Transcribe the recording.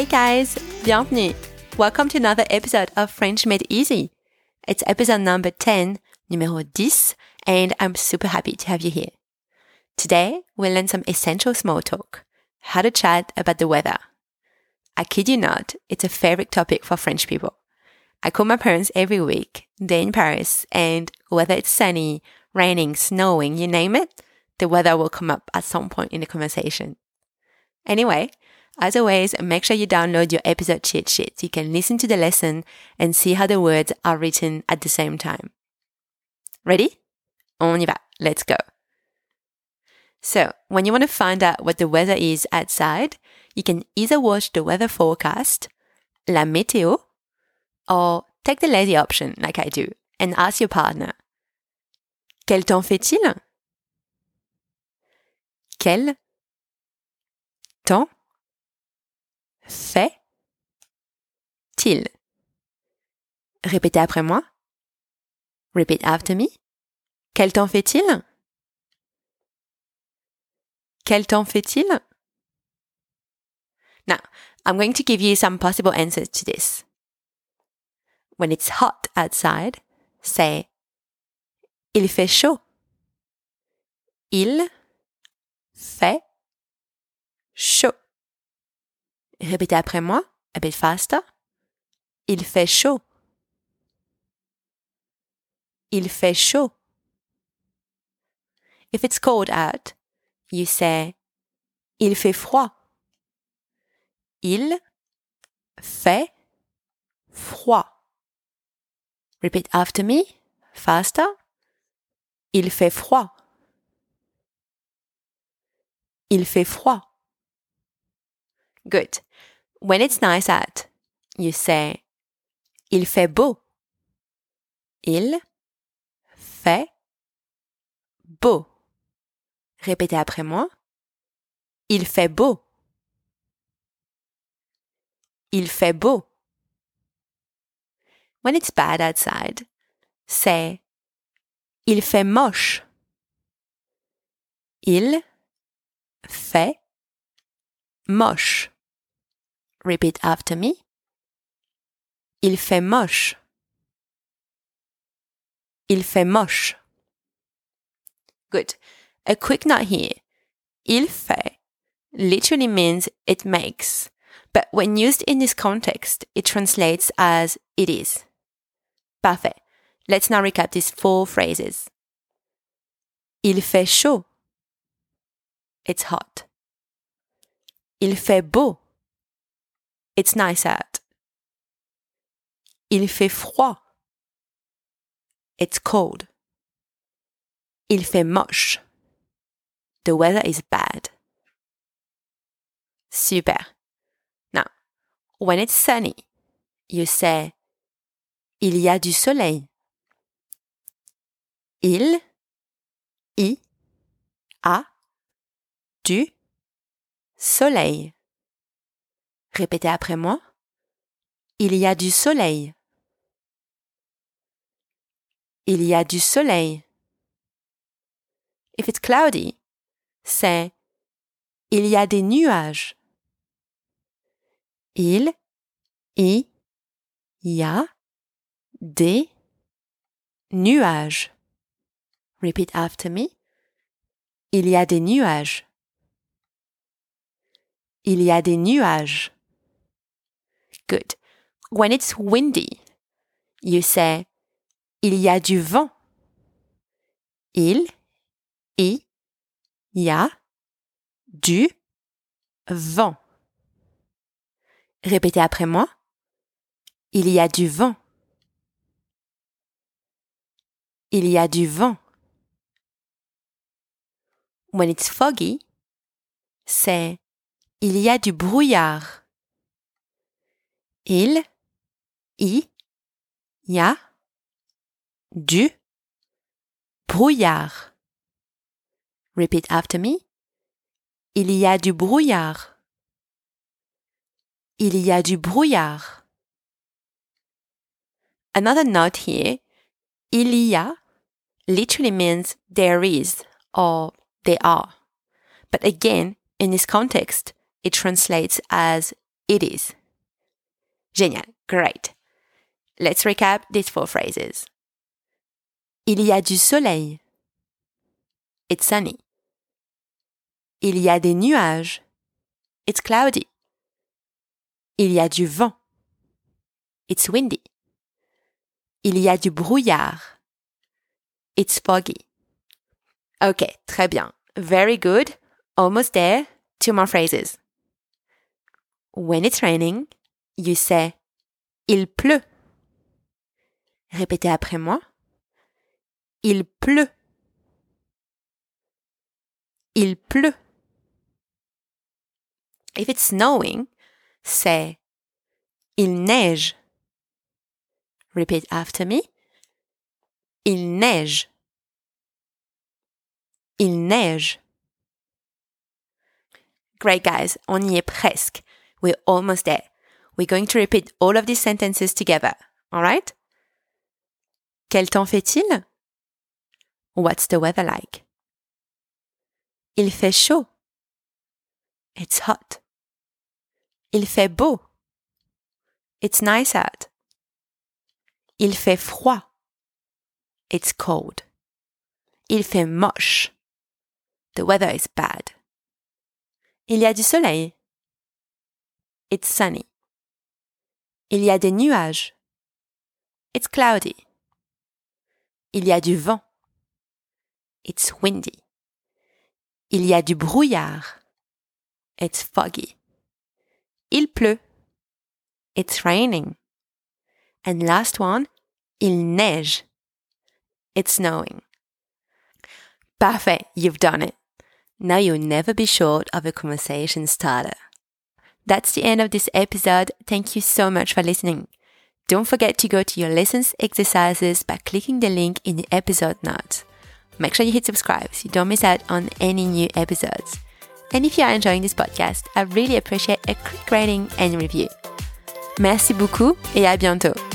Hey guys, bienvenue. Welcome to another episode of French Made Easy. It's episode number 10, numéro 10, and I'm super happy to have you here. Today, we'll learn some essential small talk, how to chat about the weather. I kid you not, it's a favorite topic for French people. I call my parents every week, they're in Paris, and whether it's sunny, raining, snowing, you name it, the weather will come up at some point in the conversation. Anyway, as always, make sure you download your episode cheat sheet you can listen to the lesson and see how the words are written at the same time. Ready? On y va. Let's go. So, when you want to find out what the weather is outside, you can either watch the weather forecast, la météo, or take the lazy option like I do and ask your partner. Quel temps fait-il? Quel temps fait-il? Répétez après moi. Repeat after me. Quel temps fait-il? Quel temps fait-il? Now, I'm going to give you some possible answers to this. When it's hot outside, say Il fait chaud. Il fait chaud. Répétez après moi, a bit faster. Il fait chaud. Il fait chaud. If it's cold out, you say Il fait froid. Il fait froid. Repeat after me, faster. Il fait froid. Il fait froid. Good. When it's nice out, you say Il fait beau. Il fait beau. Répétez après moi. Il fait beau. Il fait beau. When it's bad outside, say Il fait moche. Il fait moche. Repeat after me. Il fait moche. Il fait moche. Good. A quick note here. Il fait literally means it makes, but when used in this context, it translates as it is. Parfait. Let's now recap these four phrases. Il fait chaud. It's hot. Il fait beau. It's nice out. Il fait froid. It's cold. Il fait moche. The weather is bad. Super. Now, when it's sunny, you say Il y a du soleil. Il y a du soleil. Répétez après moi. Il y a du soleil. Il y a du soleil. If it's cloudy, say Il y a des nuages. Il y a des nuages. Repeat after me. Il y a des nuages. Il y a des nuages. Good. When it's windy, you say Il y a du vent. Il y a du vent. Répétez après moi. Il y a du vent. Il y a du vent. When it's foggy, say Il y a du brouillard. Il, y, a, du, brouillard. Repeat after me. Il y a du brouillard. Il y a du brouillard. Another note here. Il y a literally means there is or there are. But again, in this context, it translates as it is. Génial. Great. Let's recap these four phrases. Il y a du soleil. It's sunny. Il y a des nuages. It's cloudy. Il y a du vent. It's windy. Il y a du brouillard. It's foggy. Ok, très bien. Very good. Almost there. Two more phrases. When it's raining, you say Il pleut. Répétez après moi. Il pleut. Il pleut. If it's snowing, say Il neige. Repeat after me. Il neige. Il neige. Great, guys. On y est presque. We're almost there. We're going to repeat all of these sentences together. All right? Quel temps fait-il? What's the weather like? Il fait chaud. It's hot. Il fait beau. It's nice out. Il fait froid. It's cold. Il fait moche. The weather is bad. Il y a du soleil. It's sunny. Il y a des nuages. It's cloudy. Il y a du vent. It's windy. Il y a du brouillard. It's foggy. Il pleut. It's raining. And last one, il neige. It's snowing. Parfait, you've done it. Now you'll never be short of a conversation starter. That's the end of this episode. Thank you so much for listening. Don't forget to go to your lessons exercises by clicking the link in the episode notes. Make sure you hit subscribe so you don't miss out on any new episodes. And if you are enjoying this podcast, I really appreciate a quick rating and review. Merci beaucoup et à bientôt.